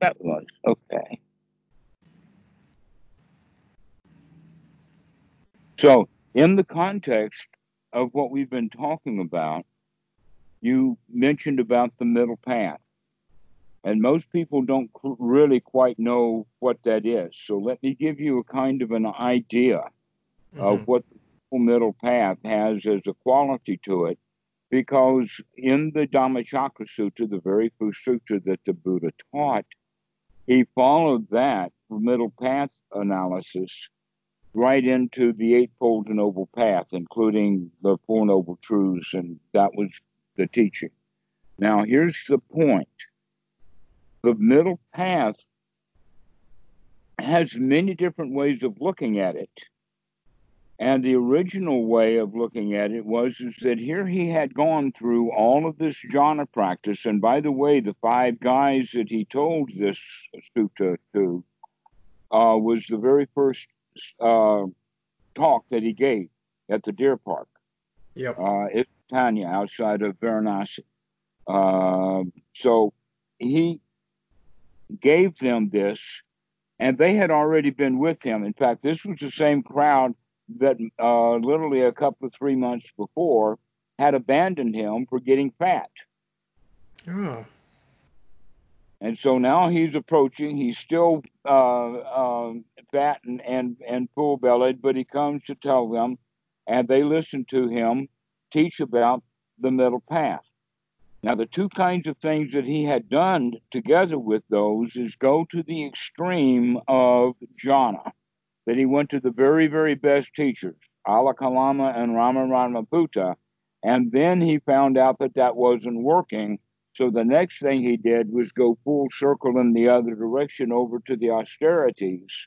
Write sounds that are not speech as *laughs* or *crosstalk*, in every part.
that was. Okay. So, in the context of what we've been talking about, you mentioned about the middle path. And most people don't really quite know what that is. So let me give you a kind of an idea mm-hmm. of what the middle path has as a quality to it. Because in the Dhammacakka Sutta, the very first sutta that the Buddha taught, he followed that middle path analysis right into the Eightfold Noble Path, including the Four Noble Truths, and that was the teaching. Now, here's the point the middle path has many different ways of looking at it. And the original way of looking at it was is that here he had gone through all of this jhana practice. And by the way, the five guys that he told this sutta to uh, was the very first uh, talk that he gave at the deer park. Yep. Uh, it's Tanya outside of Varanasi. Uh, so he gave them this, and they had already been with him. In fact, this was the same crowd that uh, literally a couple of three months before had abandoned him for getting fat. Oh. And so now he's approaching. He's still uh, uh, fat and, and, and full bellied, but he comes to tell them, and they listen to him teach about the middle path. Now, the two kinds of things that he had done together with those is go to the extreme of jhana, that he went to the very, very best teachers, Alakalama and Ramanuja, and then he found out that that wasn't working. So the next thing he did was go full circle in the other direction over to the austerities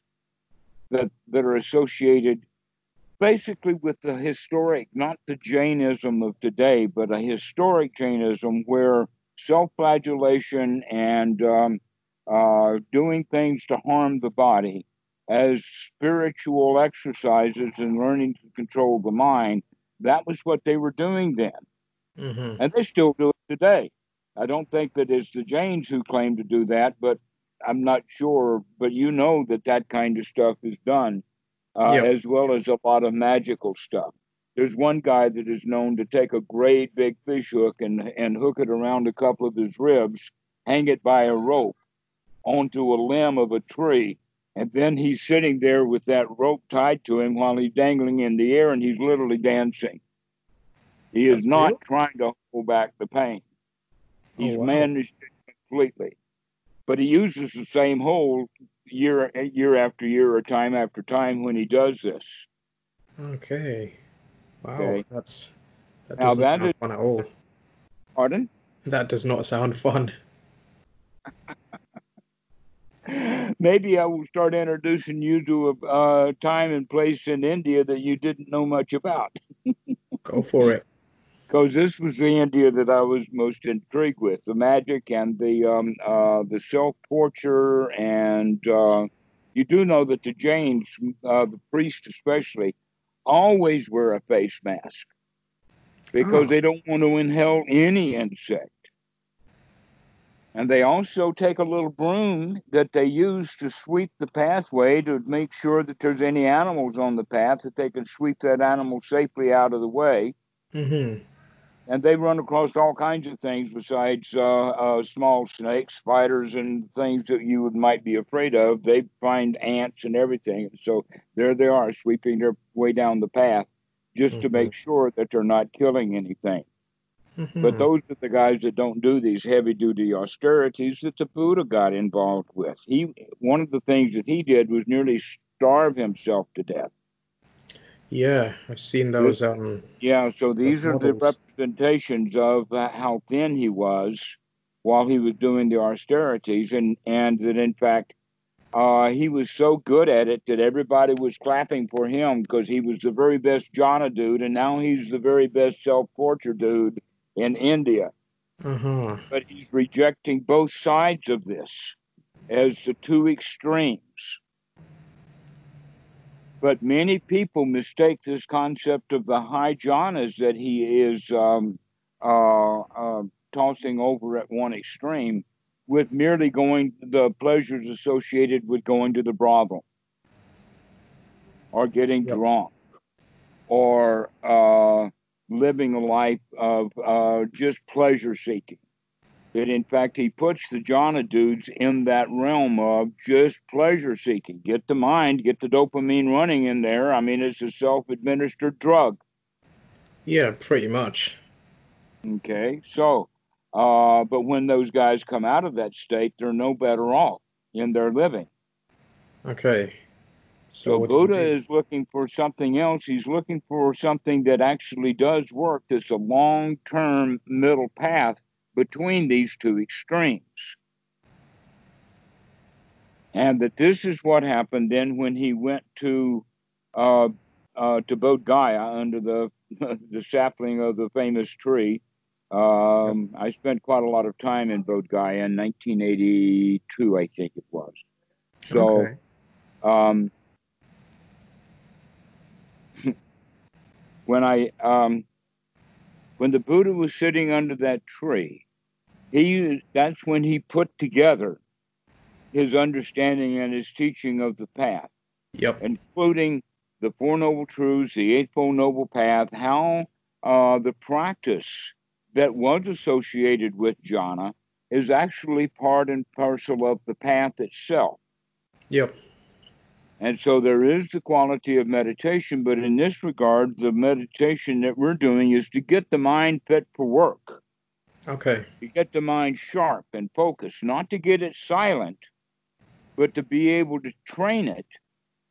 that, that are associated basically with the historic, not the Jainism of today, but a historic Jainism where self flagellation and um, uh, doing things to harm the body as spiritual exercises and learning to control the mind, that was what they were doing then. Mm-hmm. And they still do it today. I don't think that it's the Jains who claim to do that, but I'm not sure. But you know that that kind of stuff is done uh, yep. as well as a lot of magical stuff. There's one guy that is known to take a great big fish hook and, and hook it around a couple of his ribs, hang it by a rope onto a limb of a tree, and then he's sitting there with that rope tied to him while he's dangling in the air and he's literally dancing. He is That's not cool. trying to hold back the pain. Oh, he's oh, wow. managed it completely. But he uses the same hole year year after year or time after time when he does this. Okay. Wow, okay. that's that doesn't now, that sound is, fun at all. Pardon? That does not sound fun. Maybe I will start introducing you to a uh, time and place in India that you didn't know much about. *laughs* Go for it because this was the India that I was most intrigued with the magic and the um, uh, the self torture. And uh, you do know that the Jains, uh, the priests especially, always wear a face mask because oh. they don't want to inhale any insect. And they also take a little broom that they use to sweep the pathway to make sure that there's any animals on the path that they can sweep that animal safely out of the way. Mm-hmm and they run across all kinds of things besides uh, uh, small snakes, spiders, and things that you would, might be afraid of. They find ants and everything. So there they are, sweeping their way down the path just mm-hmm. to make sure that they're not killing anything. Mm-hmm. But those are the guys that don't do these heavy duty austerities that the Buddha got involved with. He one of the things that he did was nearly starve himself to death. Yeah, I've seen those. Um, yeah, so these are the representations of uh, how thin he was while he was doing the austerities, and and that in fact uh, he was so good at it that everybody was clapping for him because he was the very best jhana dude, and now he's the very best self portrait dude in India. Uh-huh. But he's rejecting both sides of this as the two extremes. But many people mistake this concept of the high jhanas that he is um, uh, uh, tossing over at one extreme with merely going the pleasures associated with going to the brothel or getting yep. drunk or uh, living a life of uh, just pleasure seeking. That in fact he puts the jhana dudes in that realm of just pleasure seeking. Get the mind, get the dopamine running in there. I mean, it's a self administered drug. Yeah, pretty much. Okay, so, uh, but when those guys come out of that state, they're no better off in their living. Okay. So, so Buddha is looking for something else. He's looking for something that actually does work. That's a long term middle path between these two extremes. And that this is what happened then when he went to uh, uh, to Bodh Gaya under the *laughs* the sapling of the famous tree. Um, I spent quite a lot of time in Bodh Gaya in 1982, I think it was. So, okay. um, when I um, when the Buddha was sitting under that tree, he that's when he put together his understanding and his teaching of the path. Yep. Including the Four Noble Truths, the Eightfold Noble Path, how uh, the practice that was associated with jhana is actually part and parcel of the path itself. Yep. And so there is the quality of meditation, but in this regard, the meditation that we're doing is to get the mind fit for work. Okay. To get the mind sharp and focused, not to get it silent, but to be able to train it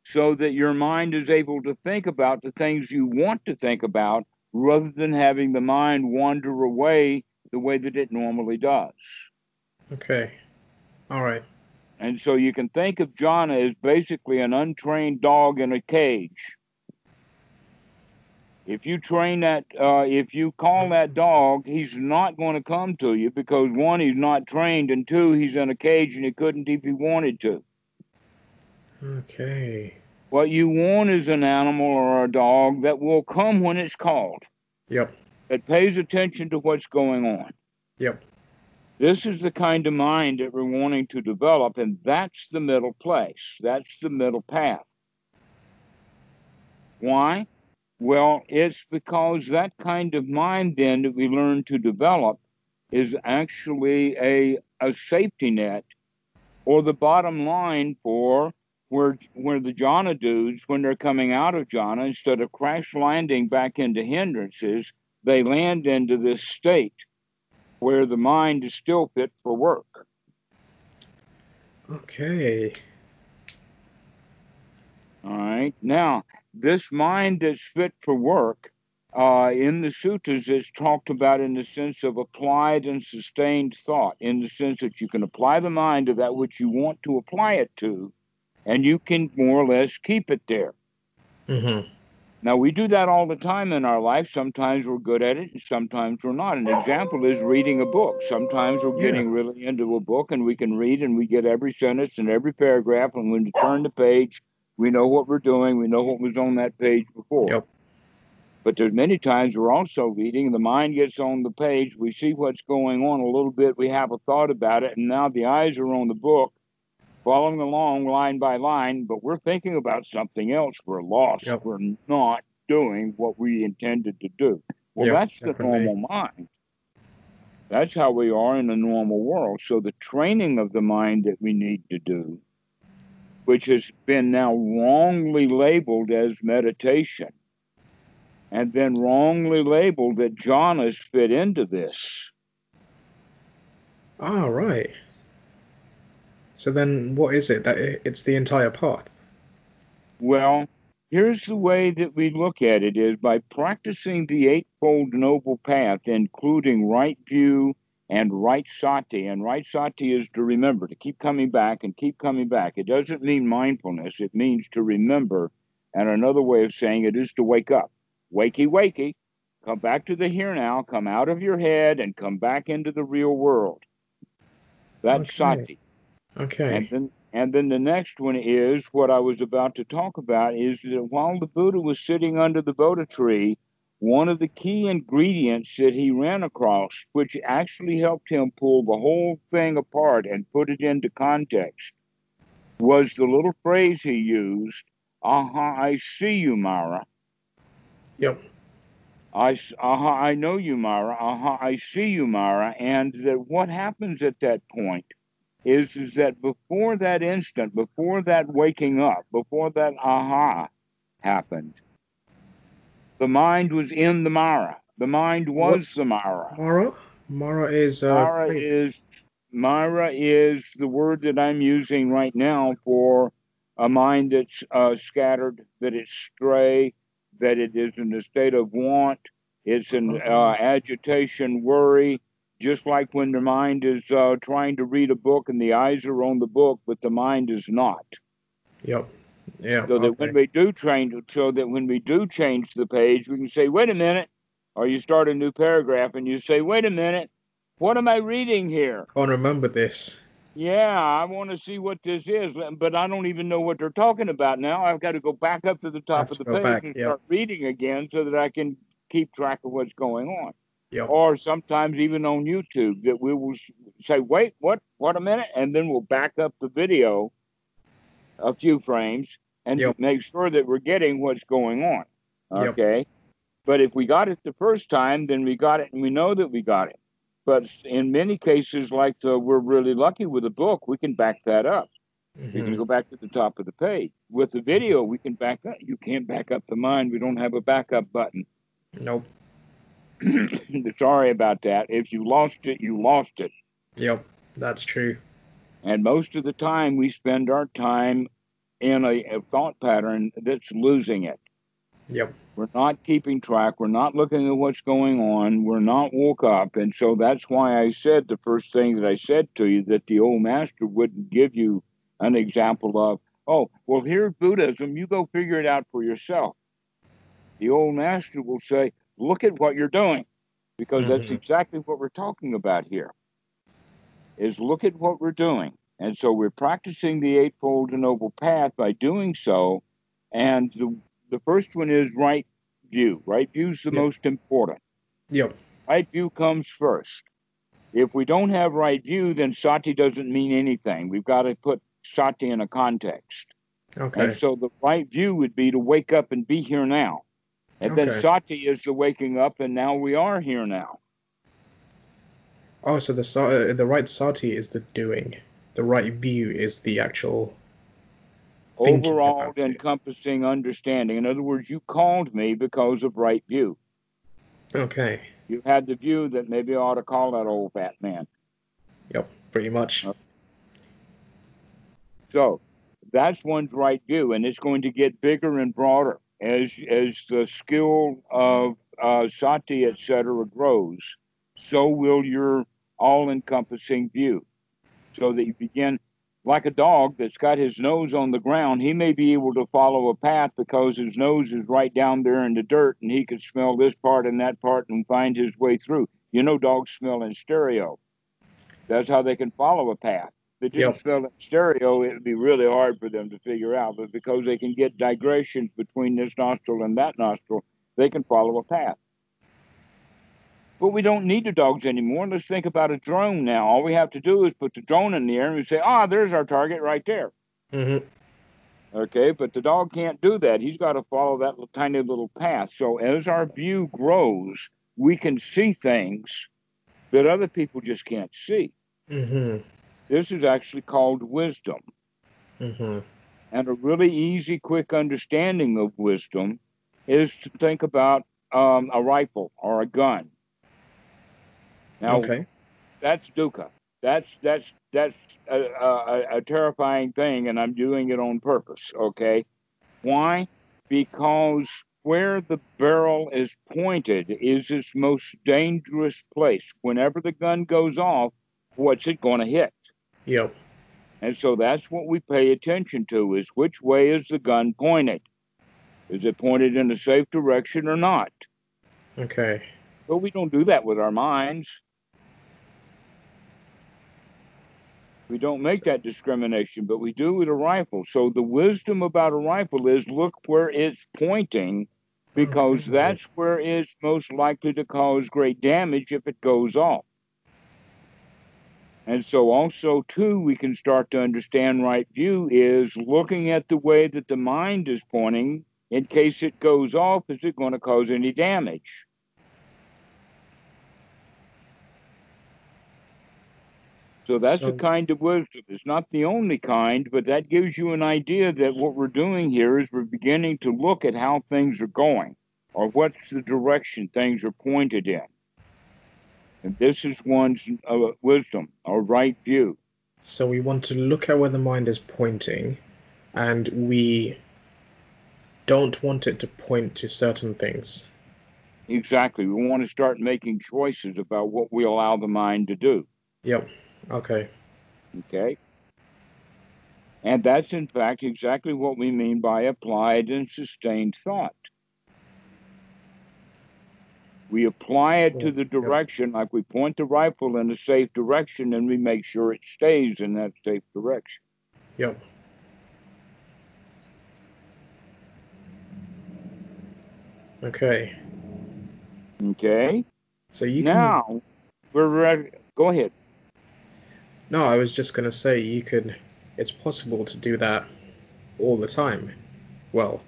so that your mind is able to think about the things you want to think about rather than having the mind wander away the way that it normally does. Okay. All right. And so you can think of jhana as basically an untrained dog in a cage. If you train that, uh, if you call that dog, he's not going to come to you because one, he's not trained, and two, he's in a cage and he couldn't if he wanted to. Okay. What you want is an animal or a dog that will come when it's called. Yep. That pays attention to what's going on. Yep. This is the kind of mind that we're wanting to develop, and that's the middle place. That's the middle path. Why? Well, it's because that kind of mind then that we learn to develop is actually a, a safety net or the bottom line for where where the jhana dudes, when they're coming out of jhana, instead of crash landing back into hindrances, they land into this state where the mind is still fit for work. Okay. All right. Now, this mind that's fit for work, uh, in the sutras, is talked about in the sense of applied and sustained thought, in the sense that you can apply the mind to that which you want to apply it to, and you can more or less keep it there. Mm-hmm. Now, we do that all the time in our life. Sometimes we're good at it, and sometimes we're not. An example is reading a book. Sometimes we're getting yeah. really into a book, and we can read and we get every sentence and every paragraph. And when we turn the page, we know what we're doing. We know what was on that page before. Yep. But there's many times we're also reading, the mind gets on the page. We see what's going on a little bit. We have a thought about it, and now the eyes are on the book following along line by line, but we're thinking about something else. We're lost. Yep. We're not doing what we intended to do. Well, yep, that's definitely. the normal mind. That's how we are in the normal world. So the training of the mind that we need to do, which has been now wrongly labeled as meditation, and then wrongly labeled that jhanas fit into this. All right. So then, what is it? That it's the entire path. Well, here's the way that we look at it: is by practicing the eightfold noble path, including right view and right sati. And right sati is to remember, to keep coming back and keep coming back. It doesn't mean mindfulness; it means to remember. And another way of saying it is to wake up. Wakey, wakey. Come back to the here now. Come out of your head and come back into the real world. That's okay. sati. Okay. And then and then the next one is what I was about to talk about is that while the Buddha was sitting under the Bodhi tree, one of the key ingredients that he ran across, which actually helped him pull the whole thing apart and put it into context, was the little phrase he used, "Aha, I see you, Mara." Yep. I, aha, I know you, Mara. Aha, I see you, Mara. And that what happens at that point is, is that before that instant, before that waking up, before that aha happened, the mind was in the Mara. The mind was What's the Mara. Mara? Mara is. Uh, Mara is. Mara is the word that I'm using right now for a mind that's uh, scattered, that it's stray, that it is in a state of want, it's in uh, agitation, worry, just like when the mind is uh, trying to read a book and the eyes are on the book, but the mind is not. Yep. Yeah. So that okay. when we do train, so that when we do change the page, we can say, "Wait a minute," or you start a new paragraph and you say, "Wait a minute, what am I reading here?" I remember this. Yeah, I want to see what this is, but I don't even know what they're talking about now. I've got to go back up to the top of the page back, and yep. start reading again so that I can keep track of what's going on. Yep. Or sometimes even on YouTube that we will say, "Wait, what? What a minute," and then we'll back up the video a few frames and yep. make sure that we're getting what's going on. Okay. Yep. But if we got it the first time, then we got it and we know that we got it. But in many cases, like the, we're really lucky with a book, we can back that up. Mm-hmm. We can mm-hmm. go back to the top of the page. With the video, we can back up. You can't back up the mind. We don't have a backup button. Nope. *clears throat* Sorry about that. If you lost it, you lost it. Yep, that's true. And most of the time, we spend our time in a, a thought pattern that's losing it. Yep. We're not keeping track. We're not looking at what's going on. We're not woke up. And so that's why I said the first thing that I said to you that the old master wouldn't give you an example of, oh, well, here's Buddhism. You go figure it out for yourself. The old master will say, look at what you're doing, because mm-hmm. that's exactly what we're talking about here. Is look at what we're doing. And so we're practicing the Eightfold Noble Path by doing so. And the, the first one is right view. Right view is the yep. most important. Yep. Right view comes first. If we don't have right view, then sati doesn't mean anything. We've got to put sati in a context. Okay. And so the right view would be to wake up and be here now. And okay. then sati is the waking up, and now we are here now. Oh, so the uh, the right sati is the doing. The right view is the actual overall encompassing understanding. In other words, you called me because of right view. Okay. You had the view that maybe I ought to call that old fat man. Yep, pretty much. Okay. So that's one's right view, and it's going to get bigger and broader as as the skill of uh, sati, etc., grows. So will your all-encompassing view, so that you begin like a dog that's got his nose on the ground. He may be able to follow a path because his nose is right down there in the dirt, and he can smell this part and that part and find his way through. You know, dogs smell in stereo. That's how they can follow a path they didn't yep. spell it stereo, it would be really hard for them to figure out. But because they can get digressions between this nostril and that nostril, they can follow a path. But we don't need the dogs anymore. Let's think about a drone now. All we have to do is put the drone in the air and we say, ah, there's our target right there. Mm-hmm. Okay, but the dog can't do that. He's got to follow that little, tiny little path. So as our view grows, we can see things that other people just can't see. Mm-hmm. This is actually called wisdom. Mm-hmm. And a really easy, quick understanding of wisdom is to think about um, a rifle or a gun. Now, okay. that's dukkha. That's that's that's a, a, a terrifying thing, and I'm doing it on purpose. Okay, why? Because where the barrel is pointed is its most dangerous place. Whenever the gun goes off, what's it going to hit? Yep. And so that's what we pay attention to is which way is the gun pointed? Is it pointed in a safe direction or not? Okay. But we don't do that with our minds. We don't make that discrimination, but we do with a rifle. So the wisdom about a rifle is look where it's pointing because that's where it's most likely to cause great damage if it goes off. And so, also, too, we can start to understand right view is looking at the way that the mind is pointing. In case it goes off, is it going to cause any damage? So that's So- a kind of wisdom. It's not the only kind, but that gives you an idea that what we're doing here is we're beginning to look at how things are going or what's the direction things are pointed in. And this is one's uh, wisdom or right view. So we want to look at where the mind is pointing, and we don't want it to point to certain things. Exactly. We want to start making choices about what we allow the mind to do. Yep. Okay. Okay. And that's in fact exactly what we mean by applied and sustained thought. We apply it to the direction, like we point the rifle in a safe direction and we make sure it stays in that safe direction. Yep. Okay. Okay. So you can. now we're ready. Go ahead. No, I was just gonna say you could. It's possible to do that all the time. Well,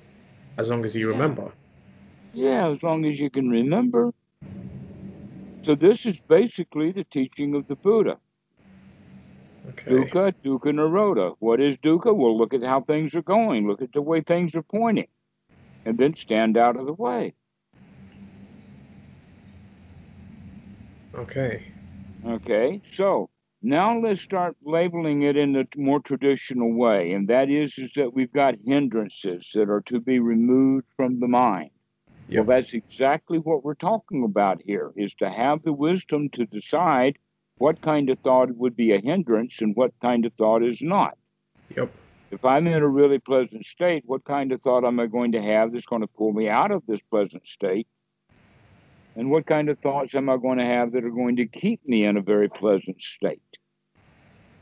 as long as you remember. Yeah, as long as you can remember. So this is basically the teaching of the Buddha. Okay. Dukkha, dukkha nirodha. What is dukkha? Well, look at how things are going. Look at the way things are pointing. And then stand out of the way. Okay. Okay, so now let's start labeling it in the more traditional way, and that is, is that we've got hindrances that are to be removed from the mind. Yep. Well, that's exactly what we're talking about here, is to have the wisdom to decide what kind of thought would be a hindrance and what kind of thought is not. Yep. If I'm in a really pleasant state, what kind of thought am I going to have that's going to pull me out of this pleasant state? And what kind of thoughts am I going to have that are going to keep me in a very pleasant state?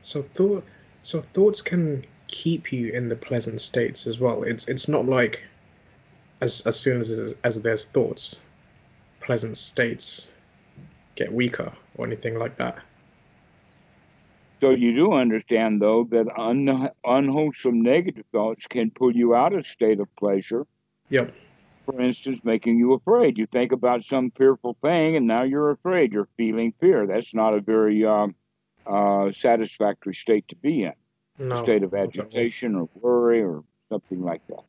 So thought. So thoughts can keep you in the pleasant states as well. It's it's not like as as soon as as there's thoughts, pleasant states get weaker or anything like that. So you do understand, though, that un- unwholesome negative thoughts can pull you out of state of pleasure. Yep. For instance, making you afraid. You think about some fearful thing, and now you're afraid. You're feeling fear. That's not a very um, uh, satisfactory state to be in. No. A state of not at all. agitation or worry or something like that.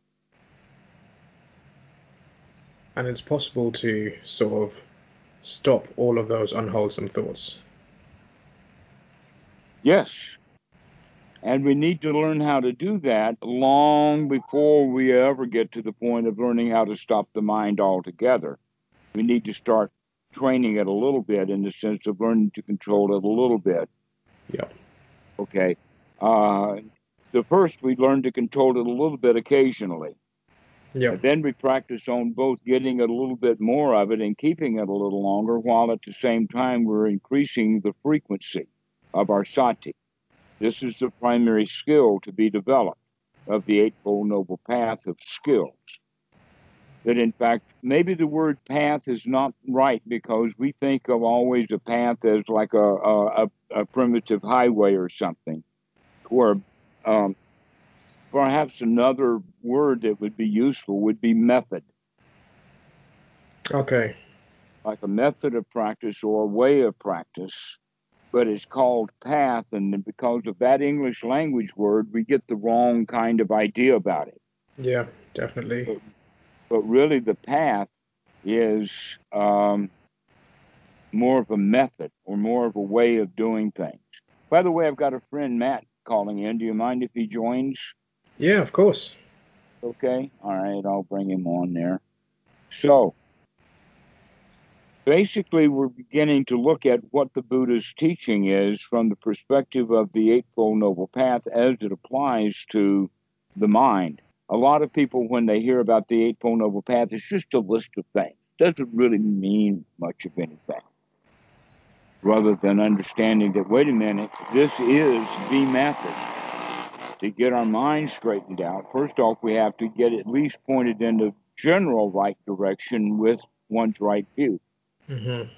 And it's possible to sort of stop all of those unwholesome thoughts. Yes. And we need to learn how to do that long before we ever get to the point of learning how to stop the mind altogether. We need to start training it a little bit in the sense of learning to control it a little bit. Yep. Okay. Uh, the first, we learn to control it a little bit occasionally. And then we practice on both getting a little bit more of it and keeping it a little longer, while at the same time we're increasing the frequency of our sati. This is the primary skill to be developed of the Eightfold Noble Path of skills. That in fact, maybe the word path is not right because we think of always a path as like a, a, a, primitive highway or something, or um, perhaps another word that would be useful would be method, Okay. like a method of practice or a way of practice, but it's called path. And because of that English language word, we get the wrong kind of idea about it. Yeah, definitely. But really, the path is um, more of a method or more of a way of doing things. By the way, I've got a friend, Matt, calling in. Do you mind if he joins? Yeah, of course. Okay. All right. I'll bring him on there. So basically, we're beginning to look at what the Buddha's teaching is from the perspective of the Eightfold Noble Path as it applies to the mind. A lot of people, when they hear about the Eightfold Noble Path, it's just a list of things. Doesn't really mean much of anything. Rather than understanding that, wait a minute, this is the method to get our minds straightened out, first off, we have to get at least pointed in the general right direction with one's right view. Mm-hmm.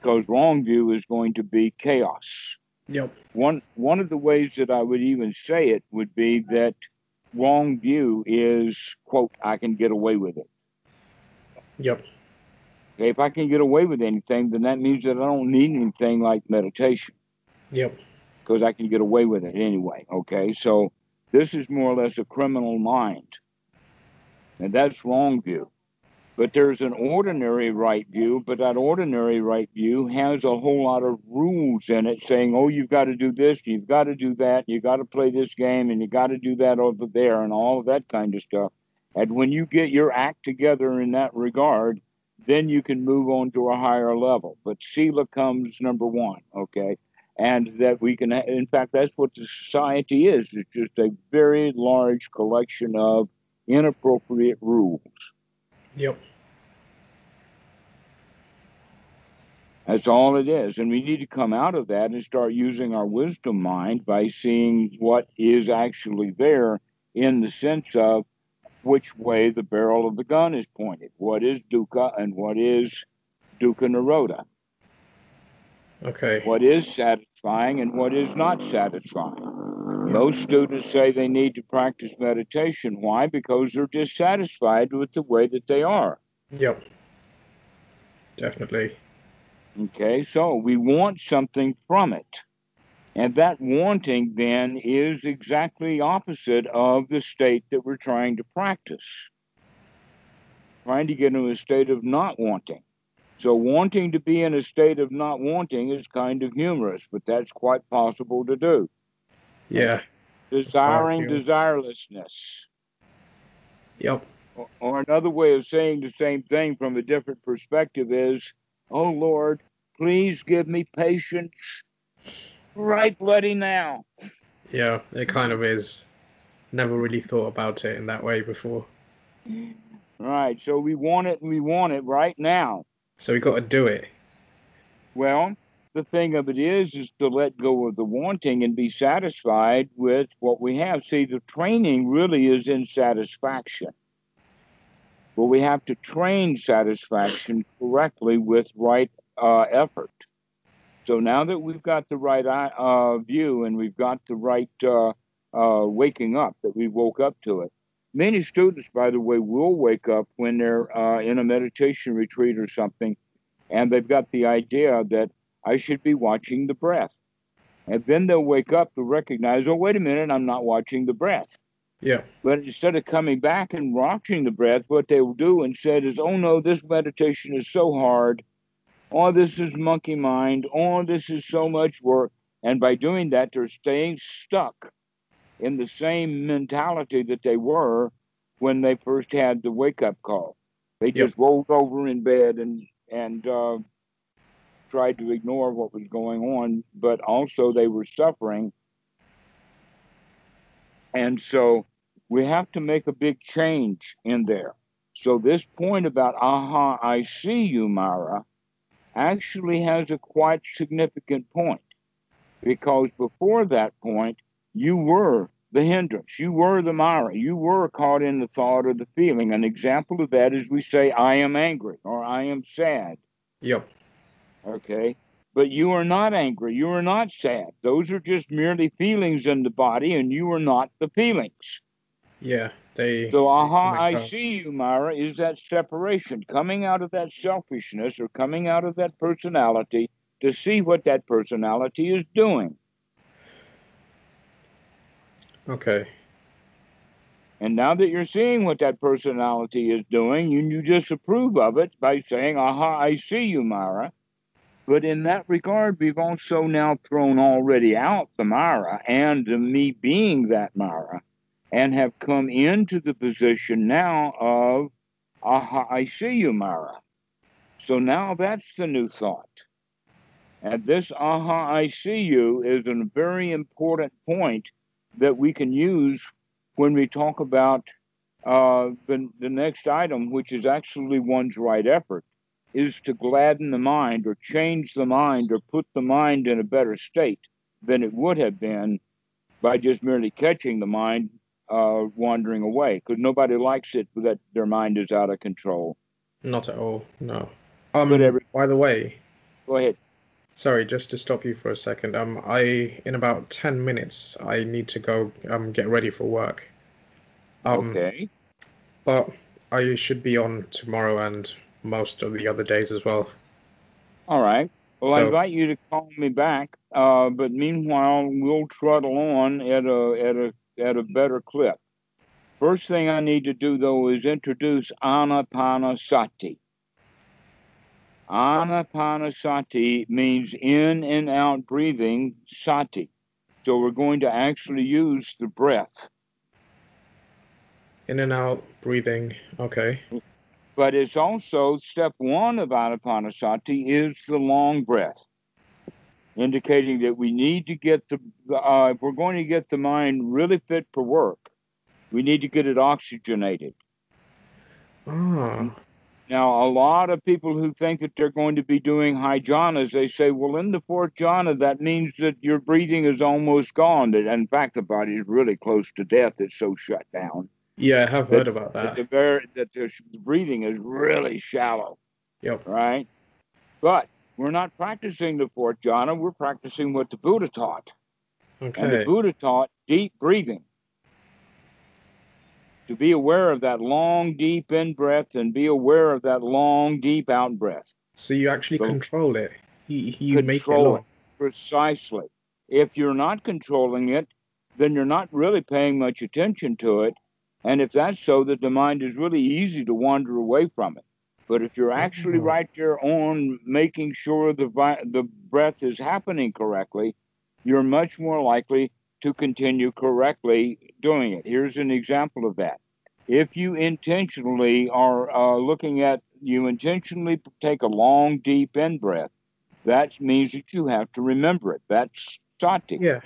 Because wrong view is going to be chaos. Yep. One one of the ways that I would even say it would be that wrong view is quote I can get away with it. Yep. If I can get away with anything, then that means that I don't need anything like meditation. Yep. Because I can get away with it anyway. Okay, so this is more or less a criminal mind, and that's wrong view. But there's an ordinary right view, but that ordinary right view has a whole lot of rules in it saying, oh, you've got to do this, you've got to do that, you've got to play this game, and you've got to do that over there, and all of that kind of stuff. And when you get your act together in that regard, then you can move on to a higher level. But Sila comes number one, okay? And that we can, in fact, that's what the society is. It's just a very large collection of inappropriate rules. Yep. That's all it is. And we need to come out of that and start using our wisdom mind by seeing what is actually there in the sense of which way the barrel of the gun is pointed. What is dukkha and what is dukkha nirodha? Okay. What is satisfying and what is not satisfying? Most students say they need to practice meditation. Why? Because they're dissatisfied with the way that they are. Yep. Definitely. Okay, so we want something from it. And that wanting then is exactly opposite of the state that we're trying to practice. Trying to get into a state of not wanting. So, wanting to be in a state of not wanting is kind of humorous, but that's quite possible to do. Yeah. Desiring desirelessness. Yep. Or, or another way of saying the same thing from a different perspective is Oh Lord, please give me patience right bloody now. Yeah, it kind of is. Never really thought about it in that way before. Right. So we want it and we want it right now. So we got to do it. Well, the thing of it is, is to let go of the wanting and be satisfied with what we have. See, the training really is in satisfaction. But we have to train satisfaction correctly with right uh, effort. So now that we've got the right uh, view and we've got the right uh, uh, waking up, that we woke up to it. Many students, by the way, will wake up when they're uh, in a meditation retreat or something, and they've got the idea that I should be watching the breath. And then they'll wake up to recognize, oh, wait a minute, I'm not watching the breath. Yeah. But instead of coming back and watching the breath, what they will do instead is, oh no, this meditation is so hard. Oh, this is monkey mind. Oh, this is so much work. And by doing that, they're staying stuck in the same mentality that they were when they first had the wake up call. They Yep. just rolled over in bed and and uh, tried to ignore what was going on, but also they were suffering. And so we have to make a big change in there. So this point about aha, I see you, Mara, actually has a quite significant point because before that point, you were the hindrance. You were the Mara. You were caught in the thought or the feeling. An example of that is we say, I am angry or I am sad. Yep. Okay. But you are not angry. You are not sad. Those are just merely feelings in the body, and you are not the feelings. Yeah. They. So, aha, I see you, Mara, is that separation coming out of that selfishness or coming out of that personality to see what that personality is doing. Okay. And now that you're seeing what that personality is doing, you, you disapprove of it by saying, aha, I see you, Mara. But in that regard, we've also now thrown already out the Mara and the me being that Mara and have come into the position now of, aha, I see you, Mara. So now that's the new thought. And this aha, I see you is a very important point that we can use when we talk about uh, the, the next item, which is actually one's right effort, is to gladden the mind or change the mind or put the mind in a better state than it would have been by just merely catching the mind uh, wandering away because nobody likes it that their mind is out of control. Not at all. No. Um. But every- by the way, Go ahead. Sorry, just to stop you for a second. Um, I in about ten minutes, I need to go um get ready for work. Um, okay. but I should be on tomorrow and most of the other days as well. All right. Well, I invite you to call me back. Uh, but meanwhile, we'll trundle on at a at a at a better clip. First thing I need to do though is introduce Anapanasati. Anapanasati means in and out breathing sati. So we're going to actually use the breath. In and out, breathing. Okay. But it's also step one of Anapanasati is the long breath, indicating that we need to get the, uh, if we're going to get the mind really fit for work, we need to get it oxygenated. Ah. Now, a lot of people who think that they're going to be doing high jhanas, they say, well, in the fourth jhana, that means that your breathing is almost gone. That, in fact, the body is really close to death. It's so shut down. Yeah, I have That- heard about That that. the, very, that the breathing is really shallow. Yep. right? But we're not practicing the fourth jhana, we're practicing what the Buddha taught. Okay. And the Buddha taught deep breathing. To be aware of that long, deep in breath and be aware of that long, deep out breath. So you actually So- control it. You, you make it Control long. Precisely. If you're not controlling it, then you're not really paying much attention to it. And if that's so, that the mind is really easy to wander away from it. But if you're actually Oh. right there on making sure the the breath is happening correctly, you're much more likely to continue correctly doing it. Here's an example of that. If you intentionally are uh, looking at, you intentionally take a long, deep in breath, that means that you have to remember it. That's sati. Yeah.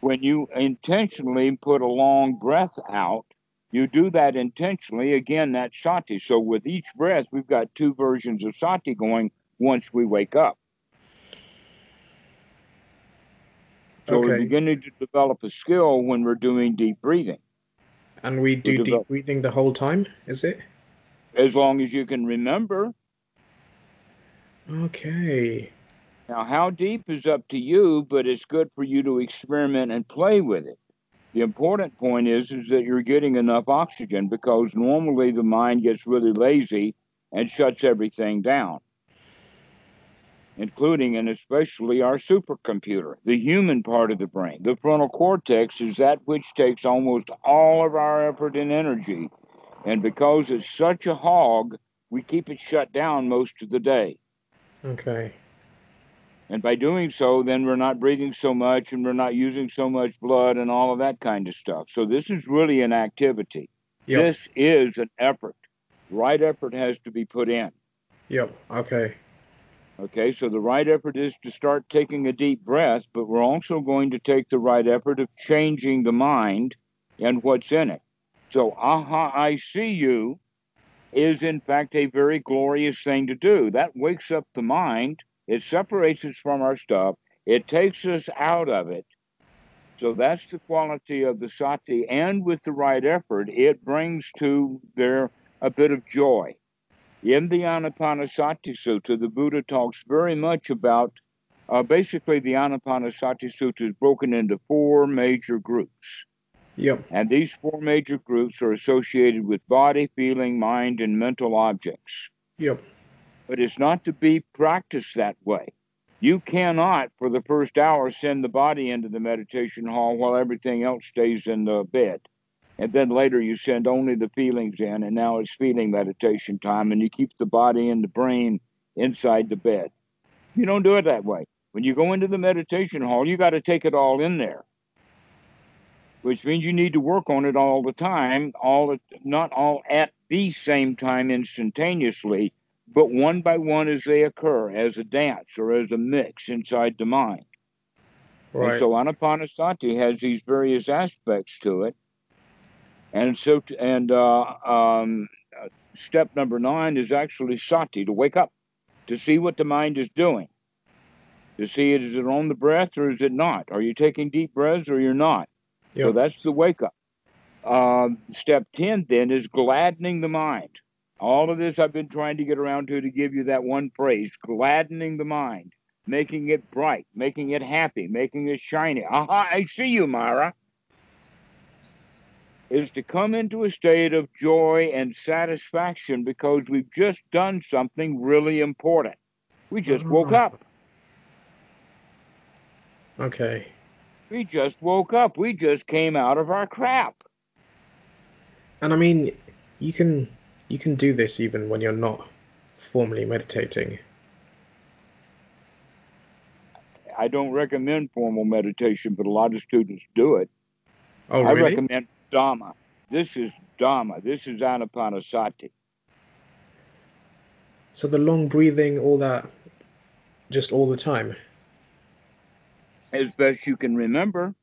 When you intentionally put a long breath out, you do that intentionally. Again, that's sati. So with each breath, we've got two versions of sati going once we wake up. So we're beginning to develop a skill when we're doing deep breathing. And we do develop- deep breathing the whole time, is it? As long as you can remember. Okay. Now, how deep is up to you, but it's good for you to experiment and play with it. The important point is, is that you're getting enough oxygen because normally the mind gets really lazy and shuts everything down, including and especially our supercomputer, the human part of the brain. The frontal cortex is that which takes almost all of our effort and energy. And because it's such a hog, we keep it shut down most of the day. Okay. And by doing so, then we're not breathing so much and we're not using so much blood and all of that kind of stuff. So this is really an activity. Yep. This is an effort. Right effort has to be put in. Yep. Okay. Okay, so the right effort is to start taking a deep breath, but we're also going to take the right effort of changing the mind and what's in it. So, aha, I see you is in fact a very glorious thing to do. That wakes up the mind, it separates us from our stuff, it takes us out of it. So, that's the quality of the sati. And with the right effort, it brings to there a bit of joy. In the Anapanasati Sutta, the Buddha talks very much about uh, basically the Anapanasati Sutta is broken into four major groups. Yep. And these four major groups are associated with body, feeling, mind, and mental objects. Yep. But it's not to be practiced that way. You cannot, for the first hour, send the body into the meditation hall while everything else stays in the bed. And then later you send only the feelings in, and now it's feeling meditation time, and you keep the body and the brain inside the bed. You don't do it that way. When you go into the meditation hall, you got to take it all in there, which means you need to work on it all the time, all not all at the same time instantaneously, but one by one as they occur, as a dance or as a mix inside the mind. And Right. so Anapanasati has these various aspects to it. And so, t- and uh, um, uh, step number nine is actually sati, to wake up, to see what the mind is doing, to see it, is it on the breath or is it not? Are you taking deep breaths or you're not? So that's the wake up. Uh, step 10 then is gladdening the mind. All of this I've been trying to get around to to give you that one phrase gladdening the mind, making it bright, making it happy, making it shiny. Aha, I see you, Mara. Is to come into a state of joy and satisfaction because we've just done something really important. We just woke Ah. up. Okay. We just woke up. We just came out of our crap. And I mean, you can you can do this even when you're not formally meditating. I don't recommend formal meditation, but a lot of students do it. Oh, really? I recommend Dhamma. This is Dharma. This is Anapanasati. So the long breathing, all that, just all the time. as best you can remember.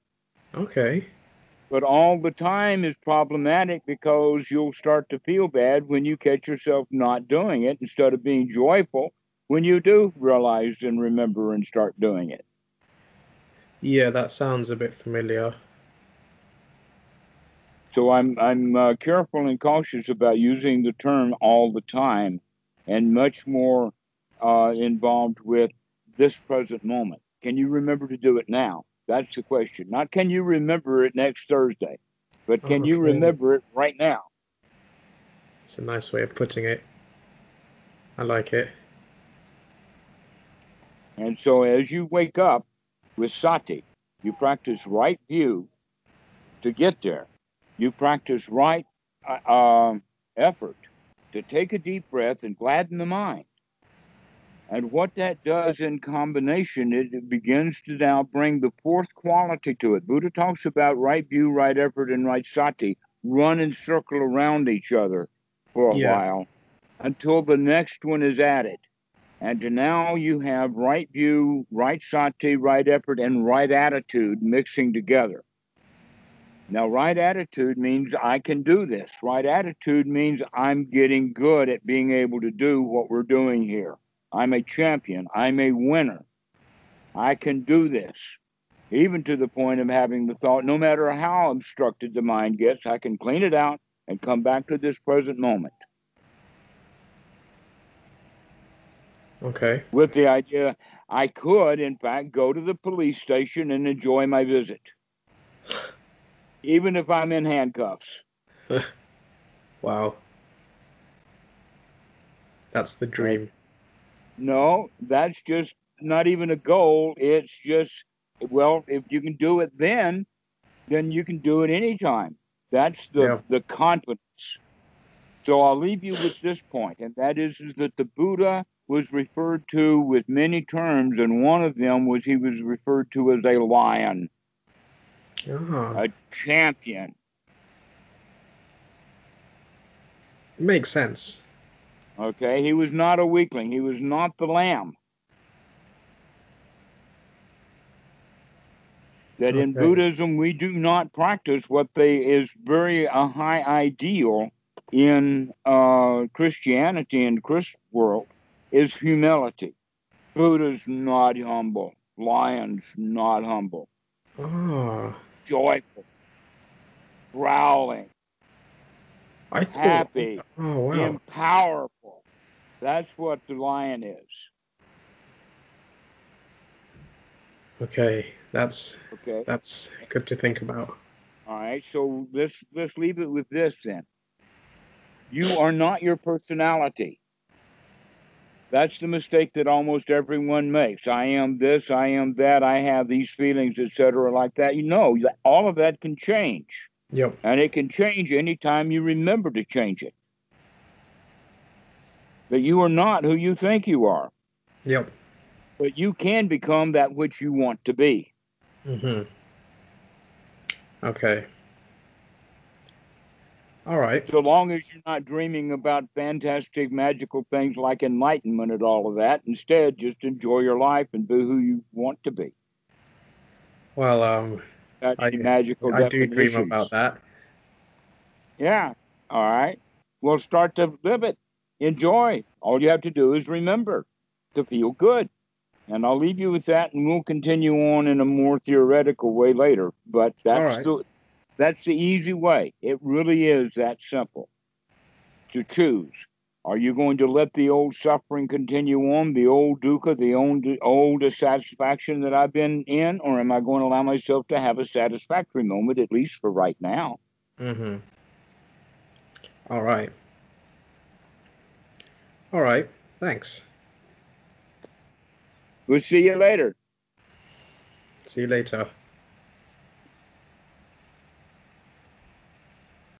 Okay. But all the time is problematic because you'll start to feel bad when you catch yourself not doing it instead of being joyful when you do realize and remember and start doing it. Yeah, that sounds a bit familiar. So I'm I'm uh, careful and cautious about using the term all the time, and much more uh, involved with this present moment. Can you remember to do it now? That's the question. Not can you remember it next Thursday, but can you remember it right now? It's a nice way of putting it. I like it. And so as you wake up with sati, you practice right view to get there. You practice right uh, um, effort to take a deep breath and gladden the mind. And what that does in combination, it, it begins to now bring the fourth quality to it. Buddha talks about right view, right effort, and right sati run and circle around each other for a Yeah. while until the next one is added. And now you have right view, right sati, right effort, and right attitude mixing together. Now, right attitude means I can do this. Right attitude means I'm getting good at being able to do what we're doing here. I'm a champion. I'm a winner. I can do this. Even to the point of having the thought, no matter how obstructed the mind gets, I can clean it out and come back to this present moment. Okay. with the idea I could, in fact, go to the police station and enjoy my visit, *laughs* even if I'm in handcuffs. *laughs* Wow. That's the dream. No, that's just not even a goal. It's just, well, if you can do it then, then you can do it anytime. That's the, Yeah. the confidence. So I'll leave you with this point, and that is, is that the Buddha was referred to with many terms, and one of them was he was referred to as a lion. Ah, a champion. makes sense. Okay, he was not a weakling. He was not the lamb. That in Buddhism we do not practice what they is very a high ideal in uh, Christianity and Christ world is humility. Buddha's not humble. Lion's not humble. Ah, Joyful, growling, I thought. happy, Oh wow. being powerful. That's what the lion is. Okay, that's Okay. that's good to think about. All right. So let's let's leave it with this then. You are not your personality. That's the mistake that almost everyone makes. I am this, I am that, I have these feelings, etc., like that. You know, all of that can change. Yep. And it can change anytime you remember to change it. That you are not who you think you are, Yep. but you can become that which you want to be. Mm-hmm. Okay. All right. So long as you're not dreaming about fantastic, magical things like enlightenment and all of that, instead, just enjoy your life and be who you want to be. Well, um, That's I- magical I do dream about that. Yeah. All right. Well, start to live it. Enjoy. All you have to do is remember to feel good. And I'll leave you with that, and we'll continue on in a more theoretical way later. But that's right. the That's the easy way. It really is that simple to choose. Are you going to let the old suffering continue on, the old dukkha, the old, old dissatisfaction that I've been in, or am I going to allow myself to have a satisfactory moment, at least for right now? Mm-hmm. All right. All right. Thanks. We'll see you later. See you later.